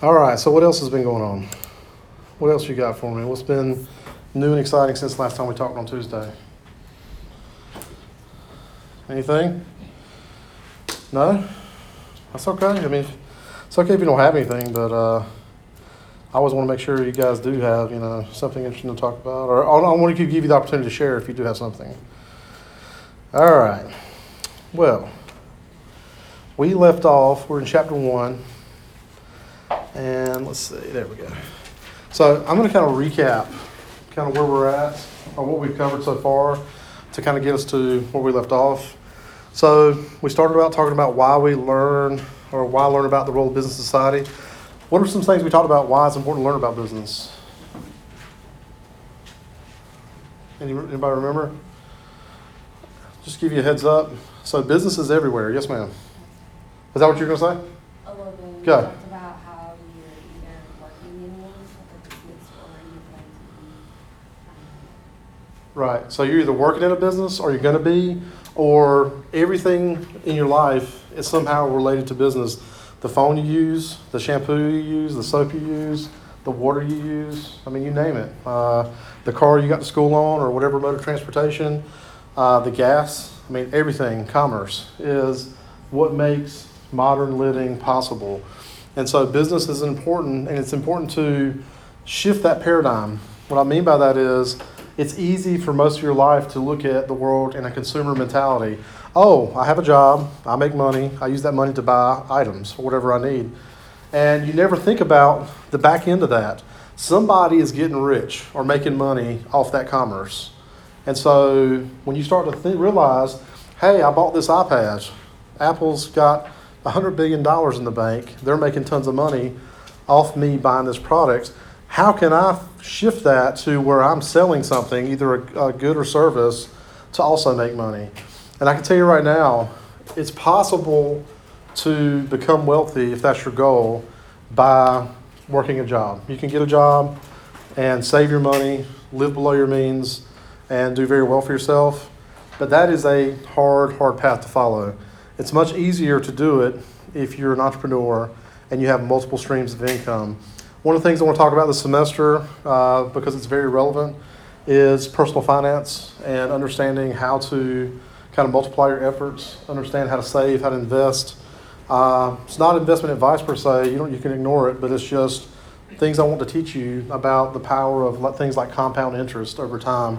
All right, so what else has been going on? What else you got for me? What's been new and exciting since last time we talked on Tuesday? Anything? No? That's okay. I mean, it's okay if you don't have anything, but uh, I always want to make sure you guys do have, you know, something interesting to talk about. Or I want to give you the opportunity to share if you do have something. All right. Well, we left off, we're in chapter one. And let's see, there we go. So I'm going to kind of recap kind of where we're at or what we've covered so far to kind of get us to where we left off. So we started about talking about why we learn or why learn about the role of business society. What are some things we talked about why it's important to learn about business? Anybody remember? Just give you a heads up. So business is everywhere. Yes, ma'am. Is that what you're going to say? A little bit. Go. talked about how you're either working in one of the business or you're going to be. um, Right. So you're either working in a business or you're going to be, or everything in your life is somehow related to business. The phone you use, the shampoo you use, the soap you use, the water you use. I mean, you name it. Uh, the car you got to school on, or whatever mode of transportation, uh, the gas. I mean, everything. Commerce is what makes modern living possible. And so business is important, and it's important to shift that paradigm. What I mean by that is, it's easy for most of your life to look at the world in a consumer mentality. Oh, I have a job, I make money, I use that money to buy items or whatever I need. And you never think about the back end of that. Somebody is getting rich or making money off that commerce. And so when you start to realize, hey, I bought this iPad, Apple's got $100 billion in the bank, they're making tons of money off me buying this product. How can I shift that to where I'm selling something, either a, a good or service, to also make money? And I can tell you right now, it's possible to become wealthy if that's your goal by working a job. You can get a job and save your money, live below your means, and do very well for yourself. But that is a hard, hard path to follow. It's much easier to do it if you're an entrepreneur and you have multiple streams of income. One of the things I want to talk about this semester, uh, because it's very relevant, is personal finance and understanding how to kind of multiply your efforts, understand how to save, how to invest. Uh, it's not investment advice per se. You don't, you can ignore it, but it's just things I want to teach you about the power of things like compound interest over time.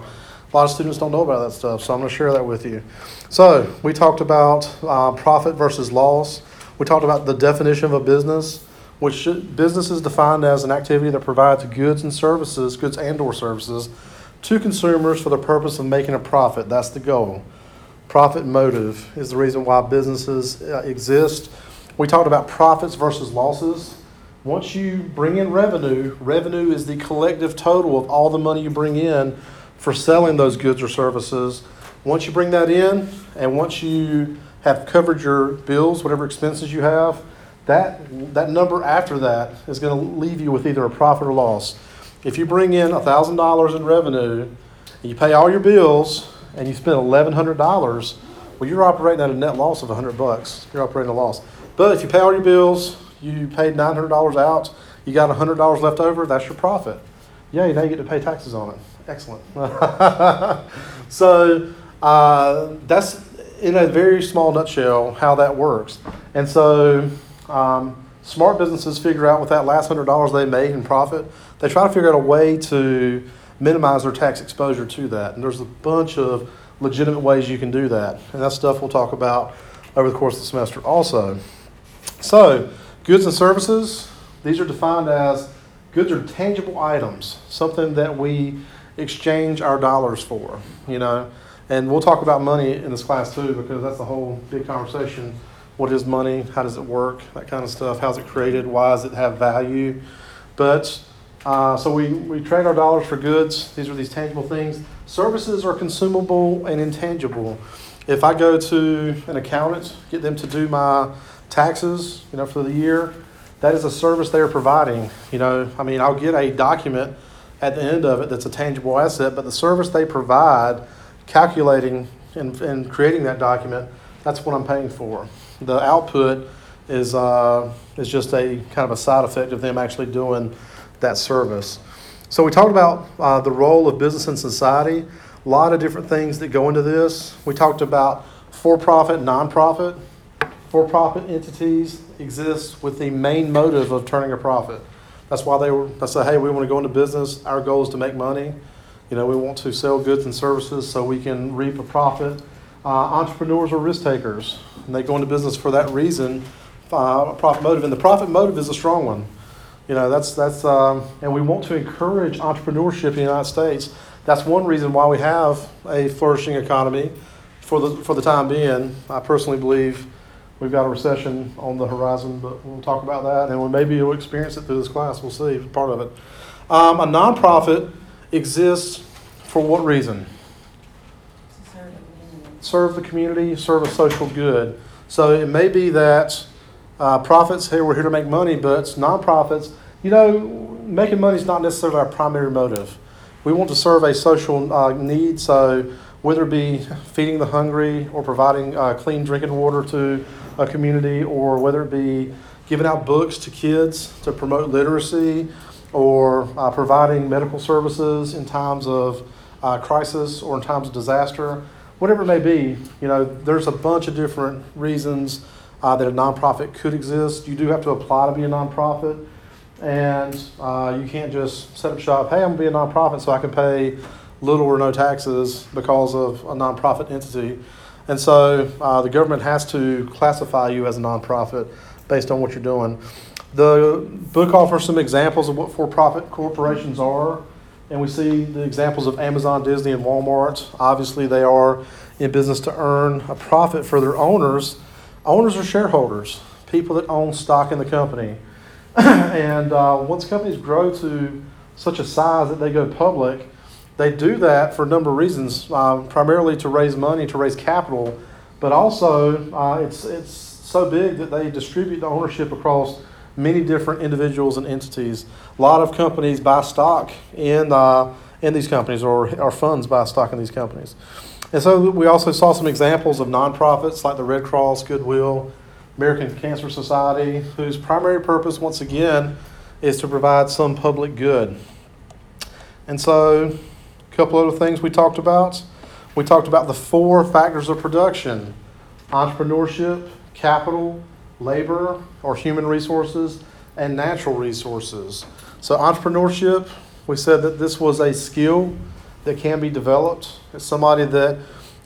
A lot of students don't know about that stuff, so I'm going to share that with you. So we talked about uh, profit versus loss. We talked about the definition of a business, which business is defined as an activity that provides goods and services, goods and/or services, to consumers for the purpose of making a profit. That's the goal. Profit motive is the reason why businesses uh, exist. We talked about profits versus losses. Once you bring in revenue, revenue is the collective total of all the money you bring in for selling those goods or services. Once you bring that in, and once you have covered your bills, whatever expenses you have, that, that number after that is going to leave you with either a profit or loss. If you bring in $1,000 in revenue, and you pay all your bills, and you spend $1,100, well, you're operating at a net loss of 100 bucks. You're operating a loss. But if you pay all your bills, you paid $900 out, you got $100 left over, that's your profit. Yay, now you get to pay taxes on it. Excellent. so uh, that's in a very small nutshell how that works. And so um, smart businesses figure out with that last hundred dollars they made in profit, they try to figure out a way to minimize their tax exposure to that. And there's a bunch of legitimate ways you can do that. And that's stuff we'll talk about over the course of the semester also. So, goods and services, these are defined as goods are tangible items, something that we exchange our dollars for, you know. And we'll talk about money in this class too, because that's a whole big conversation. What is money? How does it work? That kind of stuff. How's it created? Why does it have value? But uh, so we, we trade our dollars for goods. These are these tangible things. Services are consumable and intangible. If I go to an accountant, get them to do my taxes, you know, for the year, that is a service they're providing. You know, I mean, I'll get a document at the end of it that's a tangible asset, but the service they provide, calculating and, and creating that document, that's what I'm paying for. The output is, uh, is just a kind of a side effect of them actually doing that service. So we talked about uh, the role of business in society. A lot of different things that go into this. We talked about for-profit, nonprofit. For-profit entities exist with the main motive of turning a profit. That's why they were. They say, "Hey, we want to go into business. Our goal is to make money. You know, we want to sell goods and services so we can reap a profit." Uh, entrepreneurs are risk takers, and they go into business for that reason, uh, profit motive. And the profit motive is a strong one. You know, that's that's, um, and we want to encourage entrepreneurship in the United States. That's one reason why we have a flourishing economy for the for the time being. I personally believe we've got a recession on the horizon, but we'll talk about that, and we maybe will experience it through this class. We'll see part of it. Um, a nonprofit exists for what reason? To serve the community. Serve the community, serve a social good. So it may be that uh, profits, hey, we're here to make money, but nonprofits, you know, making money is not necessarily our primary motive. We want to serve a social uh, need, so whether it be feeding the hungry or providing uh, clean drinking water to a community, or whether it be giving out books to kids to promote literacy, or uh, providing medical services in times of uh, crisis or in times of disaster, whatever it may be, you know, there's a bunch of different reasons uh, that a nonprofit could exist. You do have to apply to be a nonprofit, and uh, you can't just set up shop. Hey, I'm gonna be a nonprofit, so I can pay little or no taxes because of a nonprofit entity. And so uh, the government has to classify you as a nonprofit based on what you're doing. The book offers some examples of what for-profit corporations are. And we see the examples of Amazon, Disney, and Walmart. Obviously, they are in business to earn a profit for their owners. Owners are shareholders, people that own stock in the company. and uh, once companies grow to such a size that they go public, they do that for a number of reasons, uh, primarily to raise money, to raise capital, but also uh, it's, it's so big that they distribute the ownership across many different individuals and entities. A lot of companies buy stock in, uh, in these companies, or, or funds buy stock in these companies. And so we also saw some examples of nonprofits like the Red Cross, Goodwill, American Cancer Society, whose primary purpose, once again, is to provide some public good. And so, a couple other things we talked about. We talked about the four factors of production entrepreneurship, capital, labor or human resources, and natural resources. So, entrepreneurship, we said that this was a skill that can be developed. It's somebody that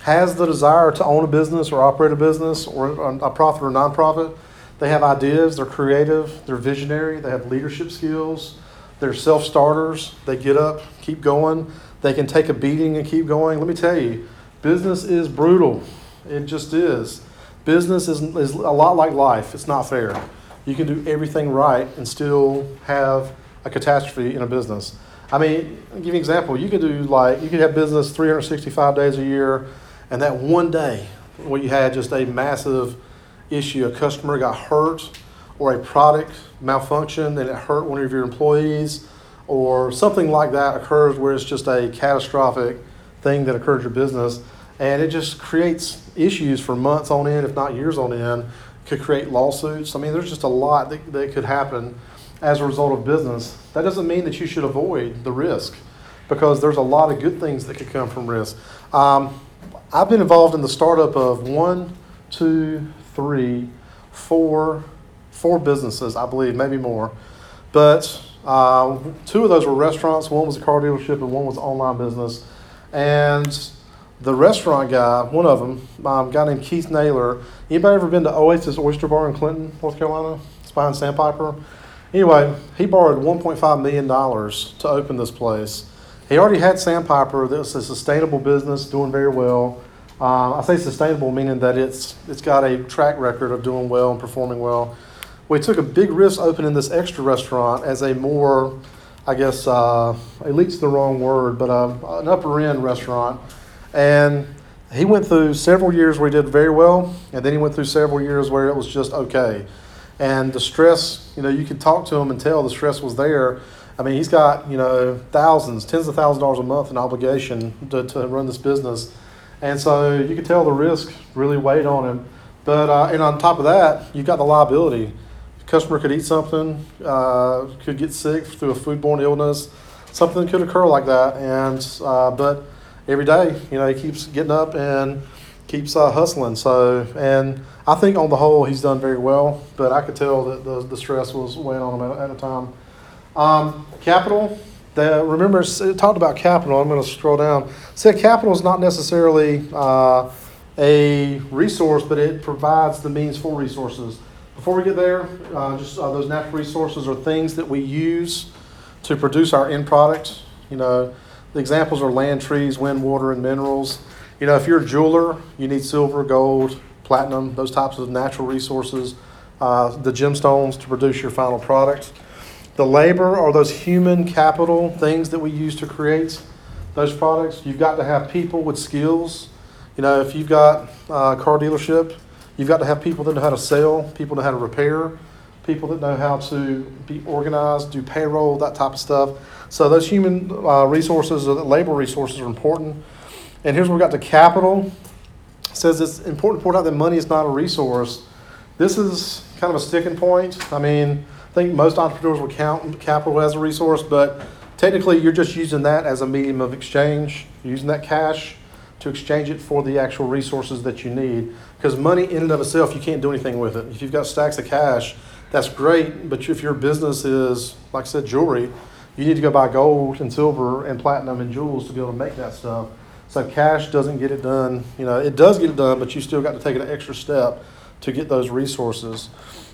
has the desire to own a business or operate a business or a profit or nonprofit. They have ideas, they're creative, they're visionary, they have leadership skills, they're self starters, they get up, keep going, they can take a beating and keep going. Let me tell you, business is brutal. It just is. Business is, is a lot like life. It's not fair. You can do everything right and still have a catastrophe in a business. I mean, I'll give you an example. You could do like, you could have business 365 days a year, and that one day where you had just a massive issue, a customer got hurt, or a product malfunctioned and it hurt one of your employees, or something like that occurs where it's just a catastrophic thing that occurred in your business, and it just creates issues for months on end, if not years on end. Could create lawsuits. I mean, there's just a lot that, that could happen as a result of business. That doesn't mean that you should avoid the risk because there's a lot of good things that could come from risk. Um, I've been involved in the startup of one, two, three, four, four businesses, I believe, maybe more. But uh, two of those were restaurants. One was a car dealership, and one was an online business. And the restaurant guy, one of them, um, guy named Keith Naylor. Anybody ever been to Oasis Oyster Bar in Clinton, North Carolina? It's behind Sandpiper. Anyway, he borrowed $1.5 million to open this place. He already had Sandpiper. This is a sustainable business, doing very well. Uh, I say sustainable, meaning that it's it's got a track record of doing well and performing well. We took a big risk opening this extra restaurant as a more, I guess, uh, elite's the wrong word, but uh, an upper end restaurant. And he went through several years where he did very well, and then he went through several years where it was just okay. And the stress, you know, you could talk to him and tell the stress was there. I mean, he's got, you know, thousands, tens of thousands of dollars a month in obligation to, to run this business. And so you could tell the risk really weighed on him. But uh, and on top of that, you've got the liability. customer could eat something, uh, could get sick through a foodborne illness, something could occur like that. And uh, but every day, you know, he keeps getting up and keeps uh, hustling. So and I think on the whole, he's done very well. But I could tell that the, the stress was weighing on him at, at a time. Um, capital. The, remember, it talked about capital. I'm going to scroll down. Said capital is not necessarily uh, a resource, but it provides the means for resources. Before we get there, uh, just uh, those natural resources are things that we use to produce our end product. You know, the examples are land, trees, wind, water, and minerals. You know, if you're a jeweler, you need silver, gold, platinum, those types of natural resources, uh, the gemstones to produce your final product. The labor are those human capital things that we use to create those products. You've got to have people with skills. You know, if you've got a car dealership, you've got to have people that know how to sell, people know how to repair, people that know how to be organized, do payroll, that type of stuff. So those human uh, resources, or the labor resources, are important. And here's where we got to capital. It says it's important to point out that money is not a resource. This is kind of a sticking point. I mean, I think most entrepreneurs will count capital as a resource, but technically you're just using that as a medium of exchange, You're using that cash to exchange it for the actual resources that you need. Because money in and of itself, you can't do anything with it. If you've got stacks of cash, that's great, but if your business is, like I said, jewelry, you need to go buy gold and silver and platinum and jewels to be able to make that stuff. So cash doesn't get it done. You know, it does get it done, but you still got to take an extra step to get those resources.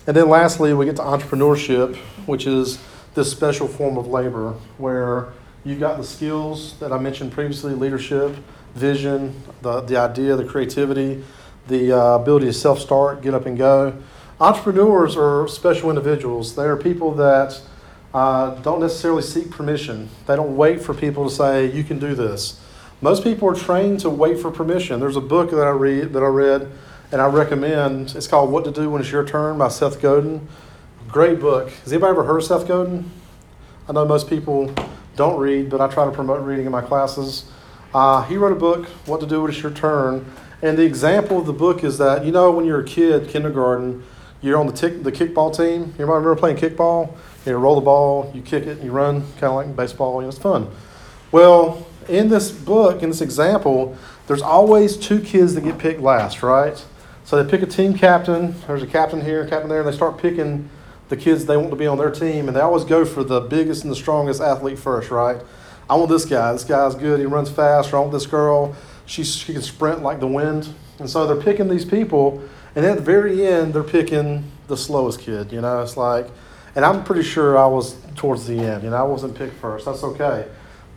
And then lastly, we get to entrepreneurship, which is this special form of labor where you've got the skills that I mentioned previously leadership, vision, the, the idea, the creativity, the uh, ability to self start, get up and go. Entrepreneurs are special individuals. They are people that uh, don't necessarily seek permission, they don't wait for people to say, you can do this. Most people are trained to wait for permission. There's a book that I read that I read and I recommend. It's called What to Do When It's Your Turn by Seth Godin. Great book. Has anybody ever heard of Seth Godin? I know most people don't read, but I try to promote reading in my classes. Uh, he wrote a book, What to Do When It's Your Turn. And the example of the book is that, you know, when you're a kid, kindergarten, you're on the, tick, the kickball team. You remember playing kickball? You know, roll the ball, you kick it, you run, kind of like baseball. You know, it's fun. Well, in this book, in this example, there's always two kids that get picked last, right? So they pick a team captain. There's a captain here, a captain there, and they start picking the kids they want to be on their team, and they always go for the biggest and the strongest athlete first, right? I want this guy. This guy's good. He runs fast. Or I want this girl. She, she can sprint like the wind. And so they're picking these people, and at the very end, they're picking the slowest kid. You know, it's like, and I'm pretty sure I was towards the end. You know, I wasn't picked first. That's okay.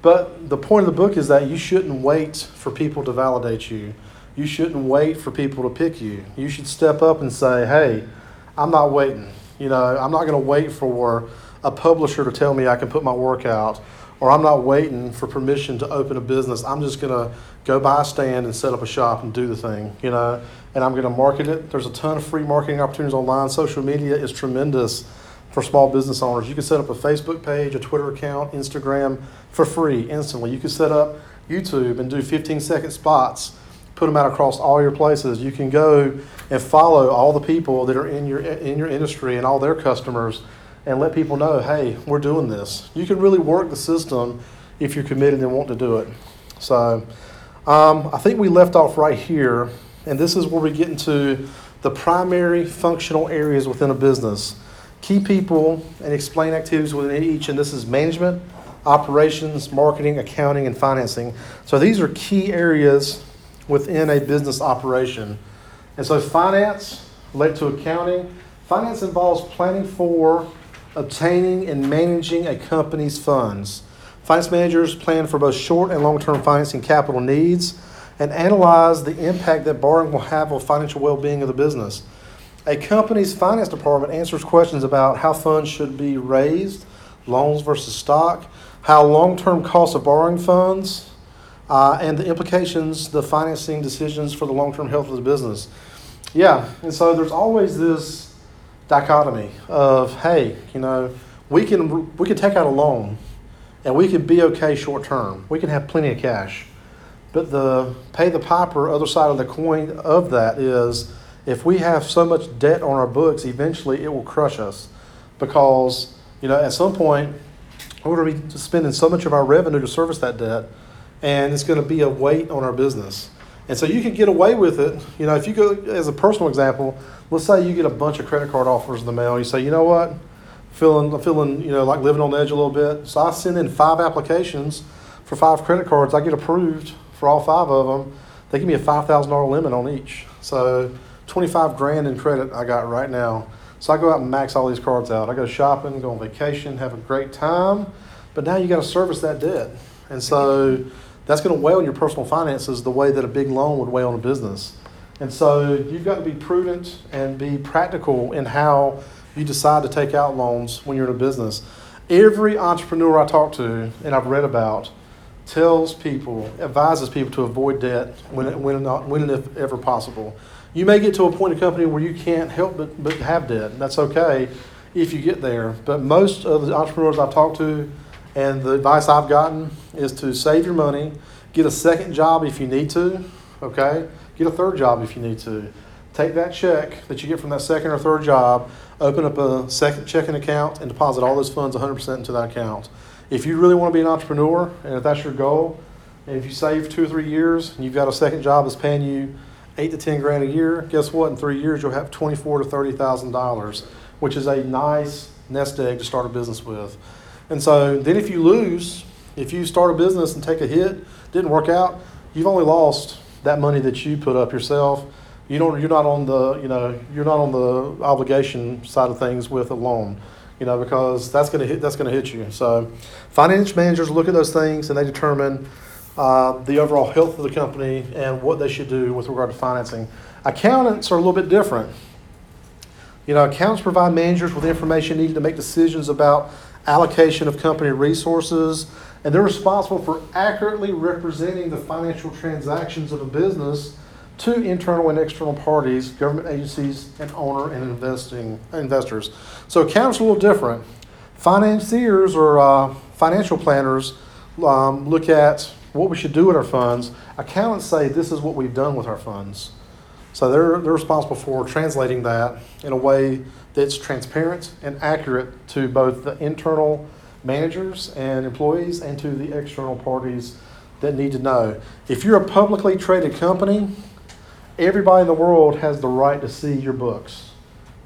But the point of the book is that you shouldn't wait for people to validate you you shouldn't wait for people to pick you. You should step up and say, hey, I'm not waiting. You know, I'm not going to wait for a publisher to tell me I can put my work out, or I'm not waiting for permission to open a business. I'm just going to go buy a stand and set up a shop and do the thing, you know, and I'm going to market it. There's a ton of free marketing opportunities online. Social media is tremendous for small business owners. You can set up a Facebook page, a Twitter account, Instagram for free instantly. You can set up YouTube and do 15 second spots put them out across all your places. You can go and follow all the people that are in your in your industry and all their customers, and let people know, hey, we're doing this. You can really work the system if you're committed and want to do it. So, um, I think we left off right here, and this is where we get into the primary functional areas within a business. Key people and explain activities within each, and this is management, operations, marketing, accounting, and financing. So these are key areas within a business operation. And so, finance related to accounting. Finance involves planning for, obtaining, and managing a company's funds. Finance managers plan for both short and long term financing capital needs and analyze the impact that borrowing will have on financial well being of the business. A company's finance department answers questions about how funds should be raised, loans versus stock, how long term costs of borrowing funds, uh, and the implications, the financing decisions for the long term health of the business. Yeah, and so there's always this dichotomy of hey, you know, we can we can take out a loan, and we can be okay short term. We can have plenty of cash, but the pay the piper other side of the coin of that is if we have so much debt on our books, eventually it will crush us because, you know, at some point, we're going to be spending so much of our revenue to service that debt, and it's going to be a weight on our business. And so you can get away with it. You know, if you go, as a personal example, let's say you get a bunch of credit card offers in the mail. You say, you know what, feeling, feeling, you know, like living on the edge a little bit. So I send in five applications for five credit cards. I get approved for all five of them. They give me a five thousand dollar limit on each. So twenty five grand in credit I got right now. So I go out and max all these cards out. I go shopping, go on vacation, have a great time. But now you got to service that debt, and so that's going to weigh on your personal finances the way that a big loan would weigh on a business. And so you've got to be prudent and be practical in how you decide to take out loans when you're in a business. Every entrepreneur I talk to and I've read about tells people, advises people to avoid debt when, when, not, when and if ever possible. You may get to a point in a company where you can't help but, but have debt. That's okay if you get there. But most of the entrepreneurs I've talked to and the advice I've gotten is to save your money, get a second job if you need to, okay? Get a third job if you need to. Take that check that you get from that second or third job, open up a second checking account, and deposit all those funds 100% into that account. If you really want to be an entrepreneur, and if that's your goal, and if you save two or three years and you've got a second job that's paying you eight to ten grand a year, guess what? In three years, you'll have twenty-four to thirty thousand dollars, which is a nice nest egg to start a business with. And so then if you lose, if you start a business and take a hit, didn't work out, you've only lost that money that you put up yourself. You don't you're not on the, you know, you're not on the obligation side of things with a loan. You know, because that's gonna hit that's gonna hit you. So finance managers look at those things and they determine uh, the overall health of the company and what they should do with regard to financing. Accountants are a little bit different. You know, accountants provide managers with information needed to make decisions about allocation of company resources, and they're responsible for accurately representing the financial transactions of a business to internal and external parties, government agencies, and owner and investing investors. So accountants are a little different. Financiers or uh, financial planners um, look at what we should do with our funds. Accountants say this is what we've done with our funds. So they're, they're responsible for translating that in a way that's transparent and accurate to both the internal managers and employees and to the external parties that need to know. If you're a publicly traded company, everybody in the world has the right to see your books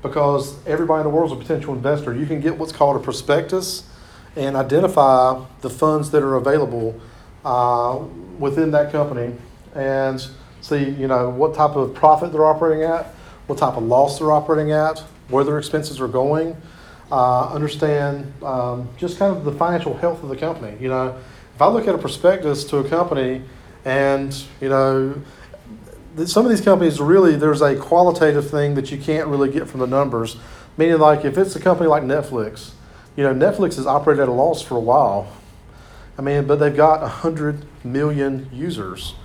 because everybody in the world is a potential investor. You can get what's called a prospectus and identify the funds that are available uh, within that company and see, you know, what type of profit they're operating at, what type of loss they're operating at, where their expenses are going, uh, understand um, just kind of the financial health of the company. You know, if I look at a prospectus to a company and, you know, some of these companies really, there's a qualitative thing that you can't really get from the numbers. Meaning, like, if it's a company like Netflix, you know, Netflix has operated at a loss for a while. I mean, but they've got 100 million users.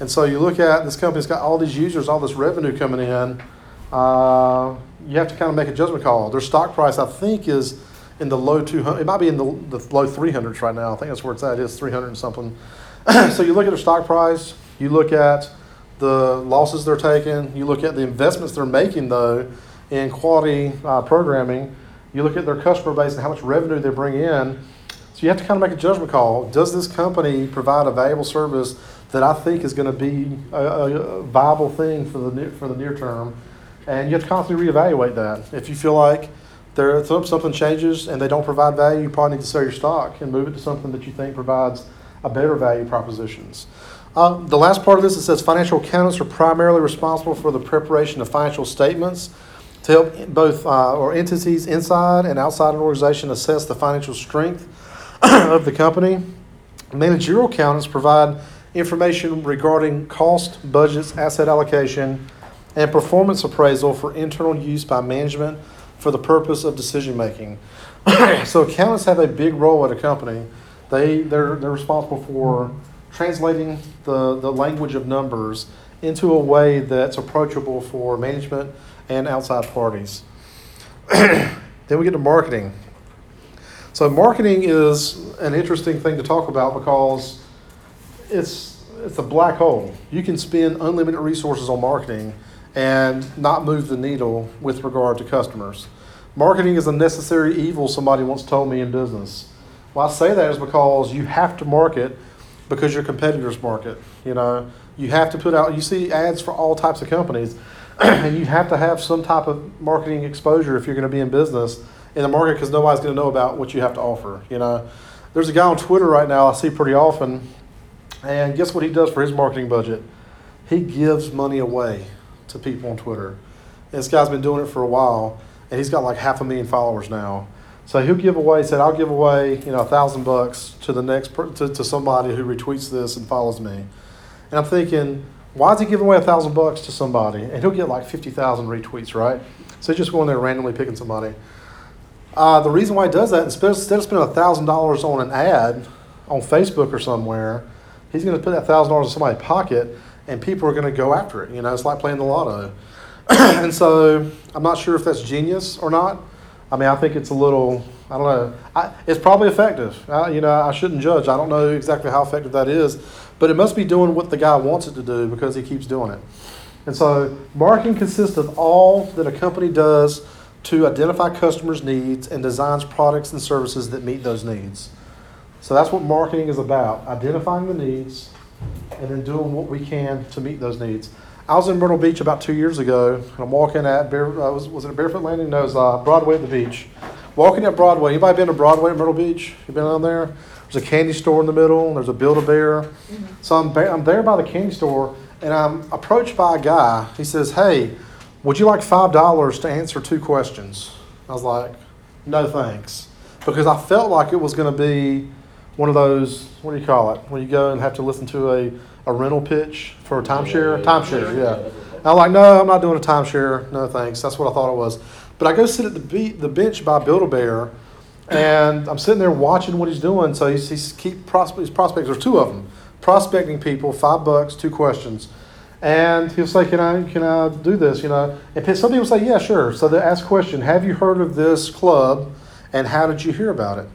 And so you look at this company's got all these users, all this revenue coming in. Uh, you have to kind of make a judgment call. Their stock price, I think, is in the low 200. It might be in the, the low 300s right now. I think that's where it's at. It is 300 and something. so you look at their stock price. You look at the losses they're taking. You look at the investments they're making, though, in quality uh, programming. You look at their customer base and how much revenue they bring in. So you have to kind of make a judgment call. Does this company provide a valuable service that I think is going to be a, a viable thing for the near, for the near term? And you have to constantly reevaluate that. If you feel like there something changes and they don't provide value, you probably need to sell your stock and move it to something that you think provides a better value propositions. Uh, the last part of this it says financial accountants are primarily responsible for the preparation of financial statements to help both uh, or entities inside and outside an organization assess the financial strength of the company. Managerial accountants provide information regarding cost, budgets, asset allocation, and performance appraisal for internal use by management for the purpose of decision making. so accountants have a big role at a company. They they're they're responsible for translating the, the language of numbers into a way that's approachable for management and outside parties. then we get to marketing. So marketing is an interesting thing to talk about because it's it's a black hole. You can spend unlimited resources on marketing and not move the needle with regard to customers. Marketing is a necessary evil, somebody once told me in business. Well, I say that is because you have to market because your competitors market. You know, you have to put out, you see ads for all types of companies, and you have to have some type of marketing exposure if you're going to be in business in the market because nobody's going to know about what you have to offer. You know, there's a guy on Twitter right now I see pretty often, and guess what he does for his marketing budget? He gives money away to people on Twitter. And this guy's been doing it for a while, and he's got like half a million followers now. So he'll give away. He Said I'll give away, you know, a thousand bucks to the next per, to, to somebody who retweets this and follows me. And I'm thinking, why is he giving away a thousand bucks to somebody? And he'll get like fifty thousand retweets, right? So he's just going there randomly picking somebody. Uh, the reason why he does that, instead instead of spending a thousand dollars on an ad on Facebook or somewhere, he's going to put that thousand dollars in somebody's pocket, and people are going to go after it. You know, it's like playing the lotto. and so I'm not sure if that's genius or not. I mean, I think it's a little, I don't know. I, it's probably effective. I, you know, I shouldn't judge. I don't know exactly how effective that is, but it must be doing what the guy wants it to do because he keeps doing it. And so marketing consists of all that a company does to identify customers' needs and designs products and services that meet those needs. So that's what marketing is about identifying the needs and then doing what we can to meet those needs. I was in Myrtle Beach about two years ago, and I'm walking at Bare, uh, was, was it a Barefoot Landing? No, it was uh, Broadway at the beach. Walking at Broadway. Anybody been to Broadway at Myrtle Beach? You been down there? There's a candy store in the middle. and There's a Build a Bear. So I'm, ba- I'm there by the candy store, and I'm approached by a guy. He says, "Hey, would you like five dollars to answer two questions?" I was like, "No, thanks," because I felt like it was going to be one of those. What do you call it? When you go and have to listen to a, a rental pitch for a timeshare. Timeshare, yeah. I'm like, no, I'm not doing a timeshare. No, thanks. That's what I thought it was. But I go sit at the be- the bench by Build a Bear, and I'm sitting there watching what he's doing. So he's, he's keep prospect, his prospects. There's two of them, prospecting people, five bucks, two questions, and he'll say, "Can I can I do this?" You know, and some people say, "Yeah, sure." So they ask a question: Have you heard of this club, and how did you hear about it?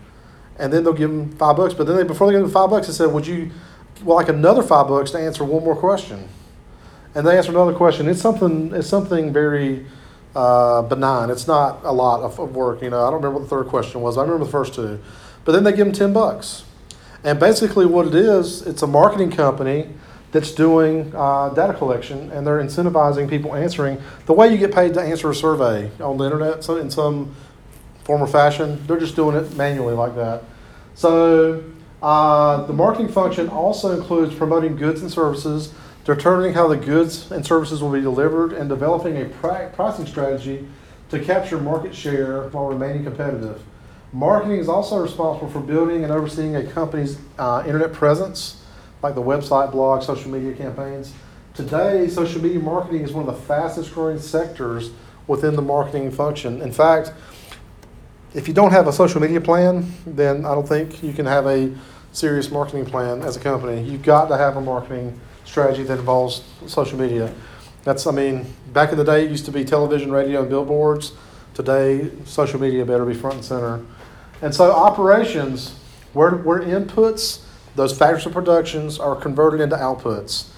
And then they'll give them five bucks. But then they, before they give them five bucks, they said, "Would you, well, like another five bucks to answer one more question?" And they answer another question. It's something. It's something very uh, benign. It's not a lot of, of work. You know, I don't remember what the third question was. I remember the first two. But then they give them ten bucks. And basically, what it is, it's a marketing company that's doing uh, data collection, and they're incentivizing people answering the way you get paid to answer a survey on the internet. So in some form or fashion, they're just doing it manually like that. So uh, the marketing function also includes promoting goods and services, determining how the goods and services will be delivered, and developing a pri- pricing strategy to capture market share while remaining competitive. Marketing is also responsible for building and overseeing a company's uh, internet presence, like the website, blog, social media campaigns. Today, social media marketing is one of the fastest growing sectors within the marketing function. In fact, if you don't have a social media plan, then I don't think you can have a serious marketing plan as a company. You've got to have a marketing strategy that involves social media. That's, I mean, back in the day, it used to be television, radio, and billboards. Today, social media better be front and center. And so, operations, where, where inputs, those factors of productions, are converted into outputs.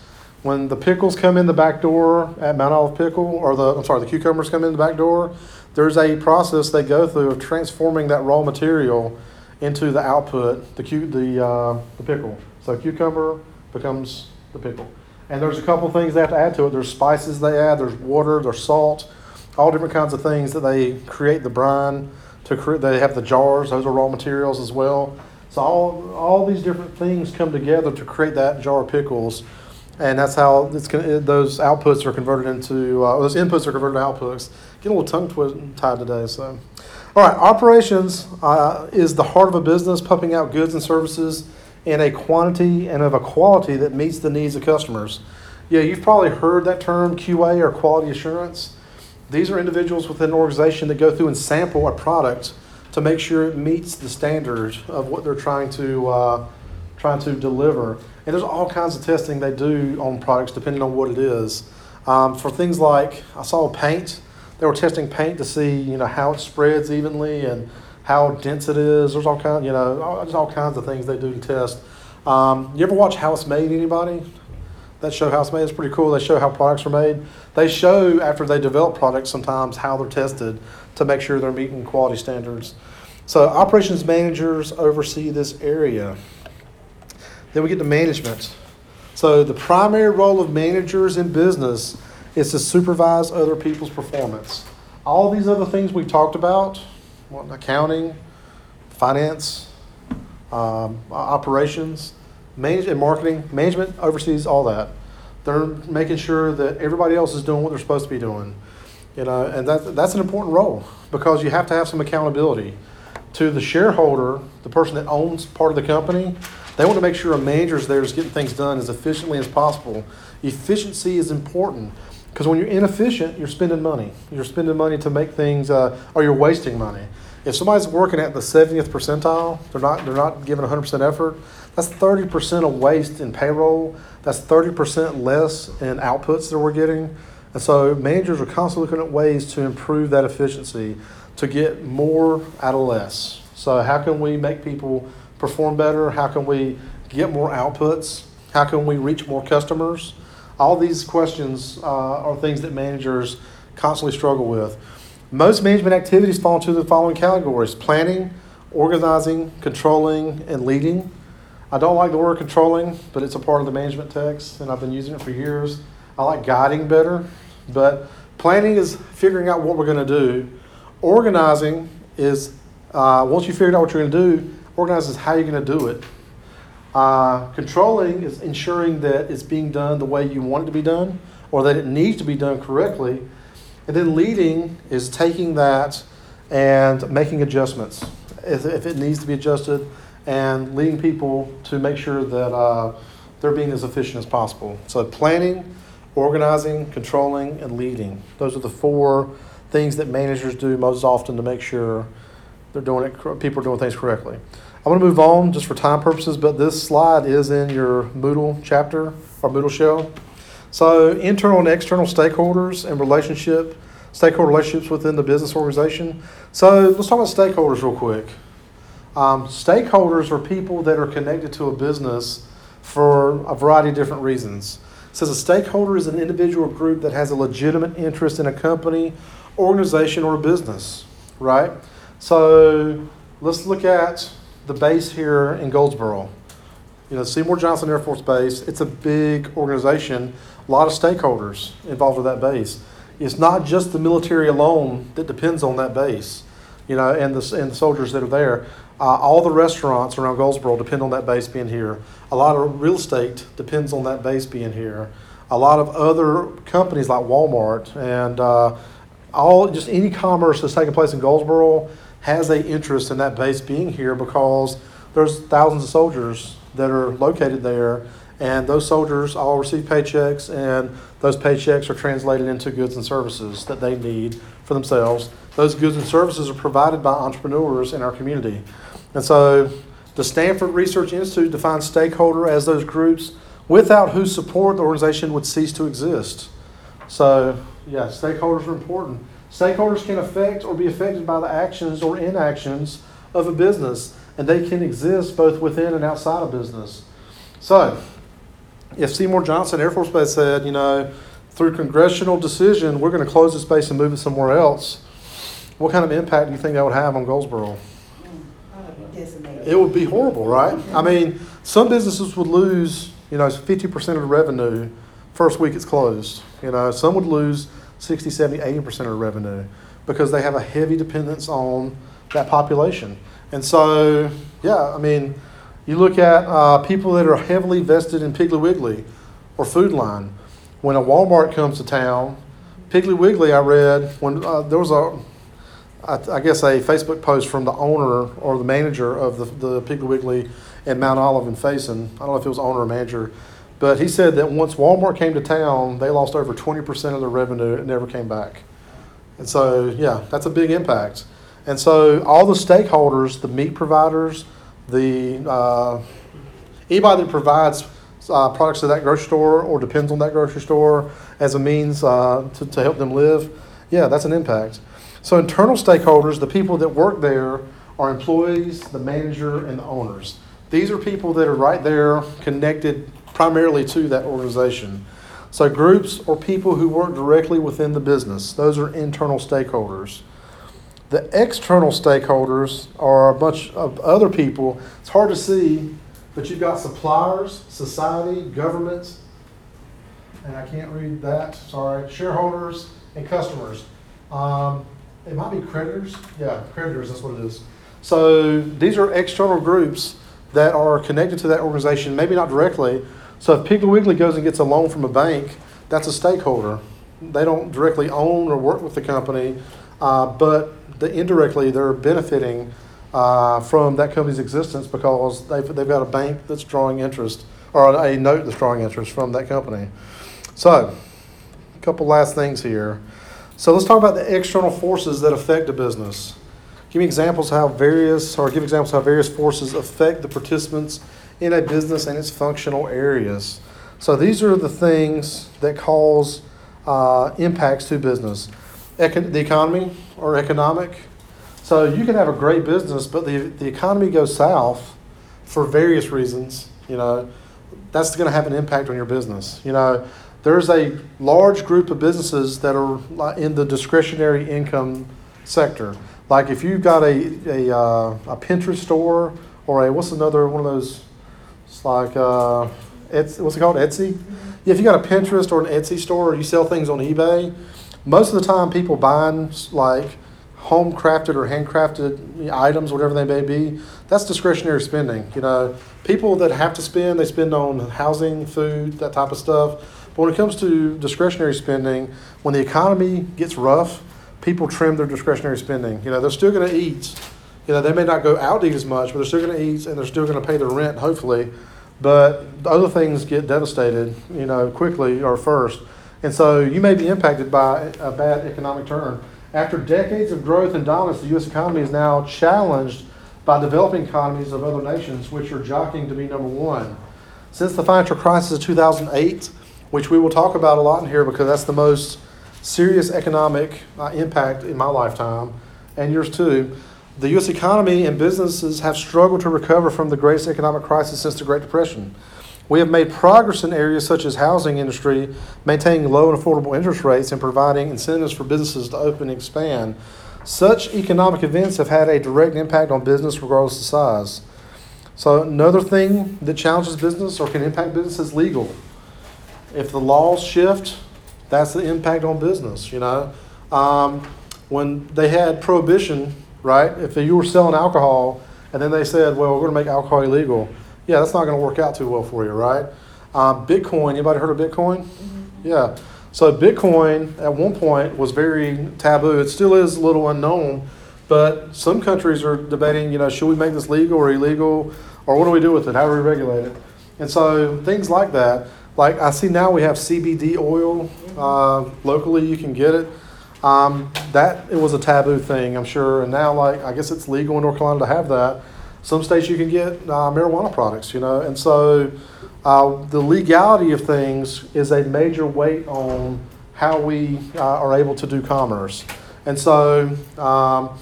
When the pickles come in the back door at Mount Olive Pickle, or the, I'm sorry, the cucumbers come in the back door, there's a process they go through of transforming that raw material into the output, the cu- the uh, the pickle. So cucumber becomes the pickle, and there's a couple things they have to add to it. There's spices they add. There's water. There's salt. All different kinds of things that they create the brine to create. They have the jars. Those are raw materials as well. So all all these different things come together to create that jar of pickles and that's how those outputs are converted into uh, those inputs are converted to outputs. Get a little tongue twi- tied today. So, all right, operations uh, is the heart of a business, pumping out goods and services in a quantity and of a quality that meets the needs of customers. Yeah, you've probably heard that term QA or quality assurance. These are individuals within an organization that go through and sample a product to make sure it meets the standard of what they're trying to uh, trying to deliver. And there's all kinds of testing they do on products depending on what it is. Um, for things like I saw paint, they were testing paint to see you know how it spreads evenly and how dense it is. There's all kind you know all, there's all kinds of things they do to test. Um, you ever watch It's Made? Anybody? that show how it's made. is pretty cool. They show how products are made. They show after they develop products sometimes how they're tested to make sure they're meeting quality standards. So operations managers oversee this area. Then we get to management. So the primary role of managers in business is to supervise other people's performance. All these other things we talked about accounting, finance, um, operations, manage, and marketing, management oversees all that. They're making sure that everybody else is doing what they're supposed to be doing. You know, and that, that's an important role because you have to have some accountability to the shareholder, the person that owns part of the company. They want to make sure a manager's there is getting things done as efficiently as possible. Efficiency is important because when you're inefficient, you're spending money. You're spending money to make things, uh, or you're wasting money. If somebody's working at the 70th percentile, they're not, they're not giving 100% effort, that's 30% of waste in payroll. That's 30% less in outputs that we're getting. And so managers are constantly looking at ways to improve that efficiency to get more out of less. So how can we make people perform better? How can we get more outputs? How can we reach more customers? All these questions uh, are things that managers constantly struggle with. Most management activities fall into the following categories planning, organizing, controlling, and leading. I don't like the word controlling, but it's a part of the management text, and I've been using it for years. I like guiding better, but planning is figuring out what we're going to do. Organizing is uh, once you figured out what you're going to do, organize is how you're going to do it. Uh, controlling is ensuring that it's being done the way you want it to be done, or that it needs to be done correctly. And then leading is taking that and making adjustments if, if it needs to be adjusted, and leading people to make sure that uh, they're being as efficient as possible. So planning, organizing, controlling, and leading. Those are the four things that managers do most often to make sure they're doing it. People are doing things correctly. I'm going to move on just for time purposes, but this slide is in your Moodle chapter or Moodle shell. So internal and external stakeholders and relationship, stakeholder relationships within the business organization. So let's talk about stakeholders real quick. Um, stakeholders are people that are connected to a business for a variety of different reasons. It says a stakeholder is an individual group that has a legitimate interest in a company, organization, or a business, right? So let's look at the base here in Goldsboro. You know, Seymour Johnson Air Force Base, it's a big organization, a lot of stakeholders involved with that base. It's not just the military alone that depends on that base, you know, and the, and the soldiers that are there. Uh, all the restaurants around Goldsboro depend on that base being here. A lot of real estate depends on that base being here. A lot of other companies like Walmart and uh, all just any commerce that's taking place in Goldsboro has a interest in that base being here because there's thousands of soldiers that are located there and those soldiers all receive paychecks and those paychecks are translated into goods and services that they need for themselves. Those goods and services are provided by entrepreneurs in our community. And so the stanford research institute defines stakeholder as those groups without whose support the organization would cease to exist. So, yeah, stakeholders are important. Stakeholders can affect or be affected by the actions or inactions of a business, and they can exist both within and outside of business. So, if Seymour Johnson Air Force Base said, you know, through congressional decision, we're going to close this base and move it somewhere else, what kind of impact do you think that would have on Goldsboro? It would be horrible, right? I mean, some businesses would lose, you know, 50% of the revenue first week it's closed. You know, some would lose 60, 70, 80% of revenue because they have a heavy dependence on that population. And so, yeah, I mean, you look at uh, people that are heavily vested in Piggly Wiggly or Food Lion. When a Walmart comes to town, Piggly Wiggly, I read when uh, there was a, I, I guess a Facebook post from the owner or the manager of the, the Piggly Wiggly in Mount Olive and Faison. I don't know if it was owner or manager, but he said that once Walmart came to town, they lost over 20% of their revenue and never came back. And so, yeah, that's a big impact. And so, all the stakeholders, the meat providers, the uh, anybody that provides uh, products to that grocery store or depends on that grocery store as a means uh, to, to help them live, yeah, that's an impact. So, internal stakeholders, the people that work there, are employees, the manager, and the owners. These are people that are right there connected primarily to that organization. So groups or people who work directly within the business, those are internal stakeholders. The external stakeholders are a bunch of other people. It's hard to see, but you've got suppliers, society, governments, and I can't read that, sorry, shareholders and customers. Um, it might be creditors. Yeah, creditors, that's what it is. So these are external groups that are connected to that organization, maybe not directly. So if Piggly Wiggly goes and gets a loan from a bank, that's a stakeholder. They don't directly own or work with the company, uh, but the, indirectly they're benefiting uh, from that company's existence because they've, they've got a bank that's drawing interest or a note that's drawing interest from that company. So, a couple last things here. So let's talk about the external forces that affect a business. Give me examples how various, or give examples how various forces affect the participants in a business and its functional areas. So these are the things that cause uh, impacts to business. The economy or economic. So you can have a great business, but the, the economy goes south for various reasons. You know, that's going to have an impact on your business. You know, there's a large group of businesses that are in the discretionary income sector. Like if you've got a, a, uh, a Pinterest store or a, what's another one of those, it's like, uh, Etsy, what's it called, Etsy? Yeah, if you got a Pinterest or an Etsy store or you sell things on eBay, most of the time people buying like home crafted or handcrafted items, whatever they may be, that's discretionary spending. You know, people that have to spend, they spend on housing, food, that type of stuff. But when it comes to discretionary spending, when the economy gets rough, people trim their discretionary spending. You know, they're still going to eat. You know, they may not go out to eat as much, but they're still going to eat and they're still going to pay their rent, hopefully. But the other things get devastated, you know, quickly or first. And so you may be impacted by a bad economic turn. After decades of growth and dominance, the U.S. economy is now challenged by developing economies of other nations, which are jockeying to be number one. Since the financial crisis of 2008, which we will talk about a lot in here because that's the most serious economic uh, impact in my lifetime, and yours too, the U.S. economy and businesses have struggled to recover from the greatest economic crisis since the Great Depression. We have made progress in areas such as housing industry, maintaining low and affordable interest rates, and providing incentives for businesses to open and expand. Such economic events have had a direct impact on business regardless of size. So another thing that challenges business or can impact business is legal. If the laws shift, that's the impact on business. You know, um, when they had prohibition, right? If you were selling alcohol and then they said, "Well, we're going to make alcohol illegal," yeah, that's not going to work out too well for you, right? Um, Bitcoin. Anybody heard of Bitcoin? Yeah. So Bitcoin at one point was very taboo. It still is a little unknown, but some countries are debating, you know, should we make this legal or illegal, or what do we do with it? How do we regulate it? And so things like that. Like I see now we have CBD oil uh, locally. You can get it. Um, that it was a taboo thing, I'm sure, and now like I guess it's legal in North Carolina to have that. Some states you can get uh, marijuana products, you know, and so uh, the legality of things is a major weight on how we uh, are able to do commerce. And so, um,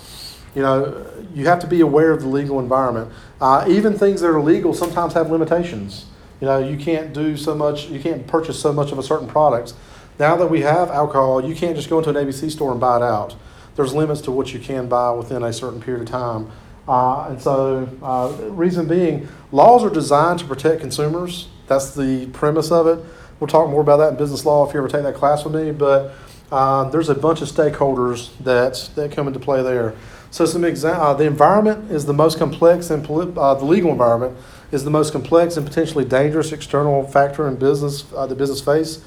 you know, you have to be aware of the legal environment. Uh, even things that are legal sometimes have limitations. You know, you can't do so much, you can't purchase so much of a certain product. Now that we have alcohol, you can't just go into an ABC store and buy it out. There's limits to what you can buy within a certain period of time. Uh, and so, uh, reason being, laws are designed to protect consumers. That's the premise of it. We'll talk more about that in business law if you ever take that class with me. But uh, there's a bunch of stakeholders that that come into play there. So, some exa- uh, the environment is the most complex, and poli- uh, the legal environment is the most complex and potentially dangerous external factor in business uh, the business face.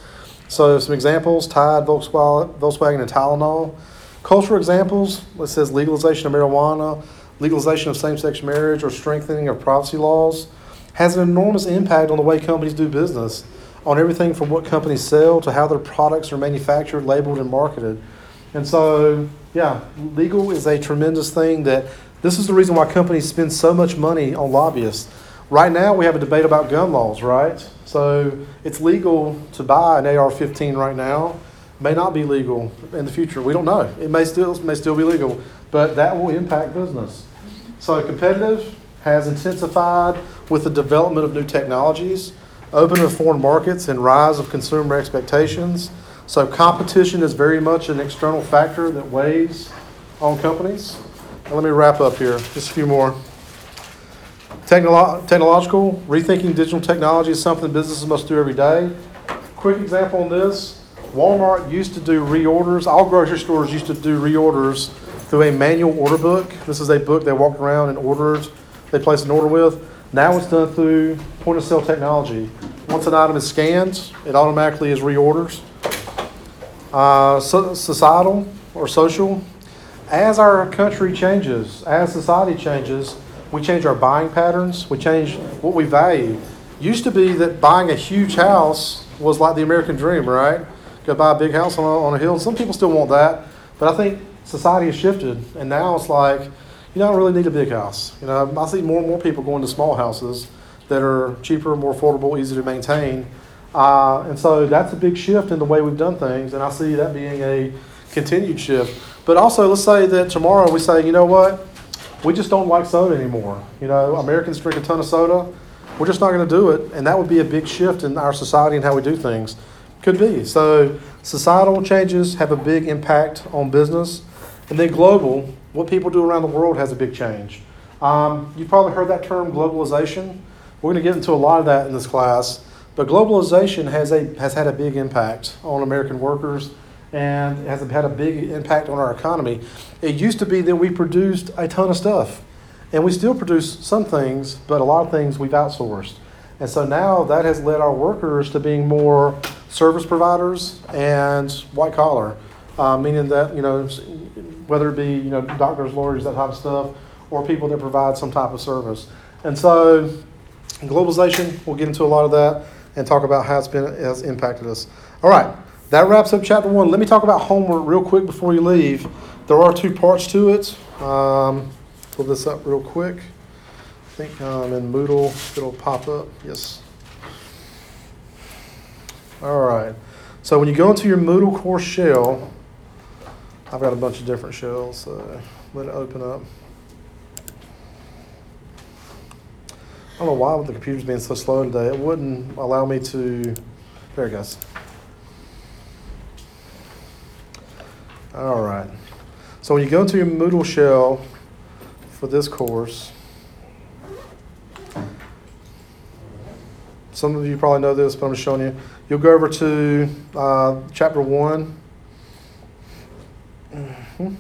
So, some examples: Tide, Volkswagen, and Tylenol. Cultural examples: it says legalization of marijuana legalization of same sex marriage or strengthening of privacy laws has an enormous impact on the way companies do business, on everything from what companies sell to how their products are manufactured, labeled, and marketed. And so, yeah, legal is a tremendous thing that this is the reason why companies spend so much money on lobbyists. Right now, we have a debate about gun laws, right? So it's legal to buy an AR 15 right now. May not be legal in the future. We don't know. It may still, may still be legal, but that will impact business. So competitive has intensified with the development of new technologies. open of foreign markets and rise of consumer expectations. So competition is very much an external factor that weighs on companies. And let me wrap up here, just a few more. Technolo- technological, rethinking digital technology is something businesses must do every day. Quick example on this Walmart used to do reorders, all grocery stores used to do reorders through a manual order book. This is a book they walked around and ordered, they placed an order with. Now it's done through point of sale technology. Once an item is scanned, it automatically is reorders. Uh, so- societal or social, as our country changes, as society changes, we change our buying patterns, we change what we value. Used to be that buying a huge house was like the American dream, right? Go buy a big house on a, on a hill. Some people still want that, but I think society has shifted, and now it's like you don't really need a big house. You know, I see more and more people going to small houses that are cheaper, more affordable, easy to maintain. Uh, and so that's a big shift in the way we've done things, and I see that being a continued shift. But also, let's say that tomorrow we say, you know what, we just don't like soda anymore. You know, Americans drink a ton of soda. We're just not going to do it, and that would be a big shift in our society and how we do things. Could be. So, societal changes have a big impact on business, and then global. What people do around the world has a big change. Um, you've probably heard that term, globalization. We're going to get into a lot of that in this class. But globalization has a has had a big impact on American workers and it has had a big impact on our economy. It used to be that we produced a ton of stuff, and we still produce some things, but a lot of things we've outsourced. And so now that has led our workers to being more service providers and white collar, uh, meaning that you know whether it be you know doctors, lawyers, that type of stuff, or people that provide some type of service. And so globalization, we'll get into a lot of that and talk about how it's been has impacted us. All right, that wraps up chapter one. Let me talk about homework real quick before you leave. There are two parts to it. Um, pull this up real quick. I think um, in Moodle it'll pop up. Yes. All right. So when you go into your Moodle course shell, I've got a bunch of different shells. So let it open up. I don't know why the computer's being so slow today. It wouldn't allow me to. There it goes. All right. So when you go to your Moodle shell for this course, some of you probably know this, but I'm just showing you. You'll go over to uh, chapter one. Mhm.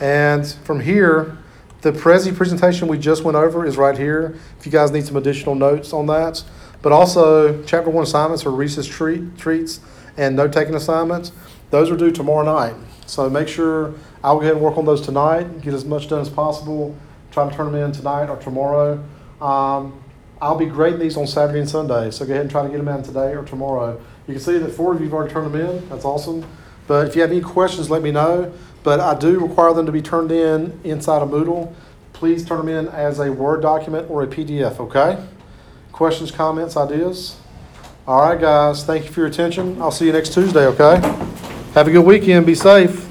And from here, the Prezi presentation we just went over is right here. If you guys need some additional notes on that. But also, chapter one assignments for Reese's treat, treats and note taking assignments. Those are due tomorrow night. So make sure I'll go ahead and work on those tonight, get as much done as possible, try to turn them in tonight or tomorrow. Um, I'll be grading these on Saturday and Sunday, so go ahead and try to get them in today or tomorrow. You can see that four of you have already turned them in. That's awesome. But if you have any questions, let me know. But I do require them to be turned in inside of Moodle. Please turn them in as a Word document or a PDF, okay? Questions, comments, ideas? All right, guys, thank you for your attention. I'll see you next Tuesday, okay? Have a good weekend. Be safe.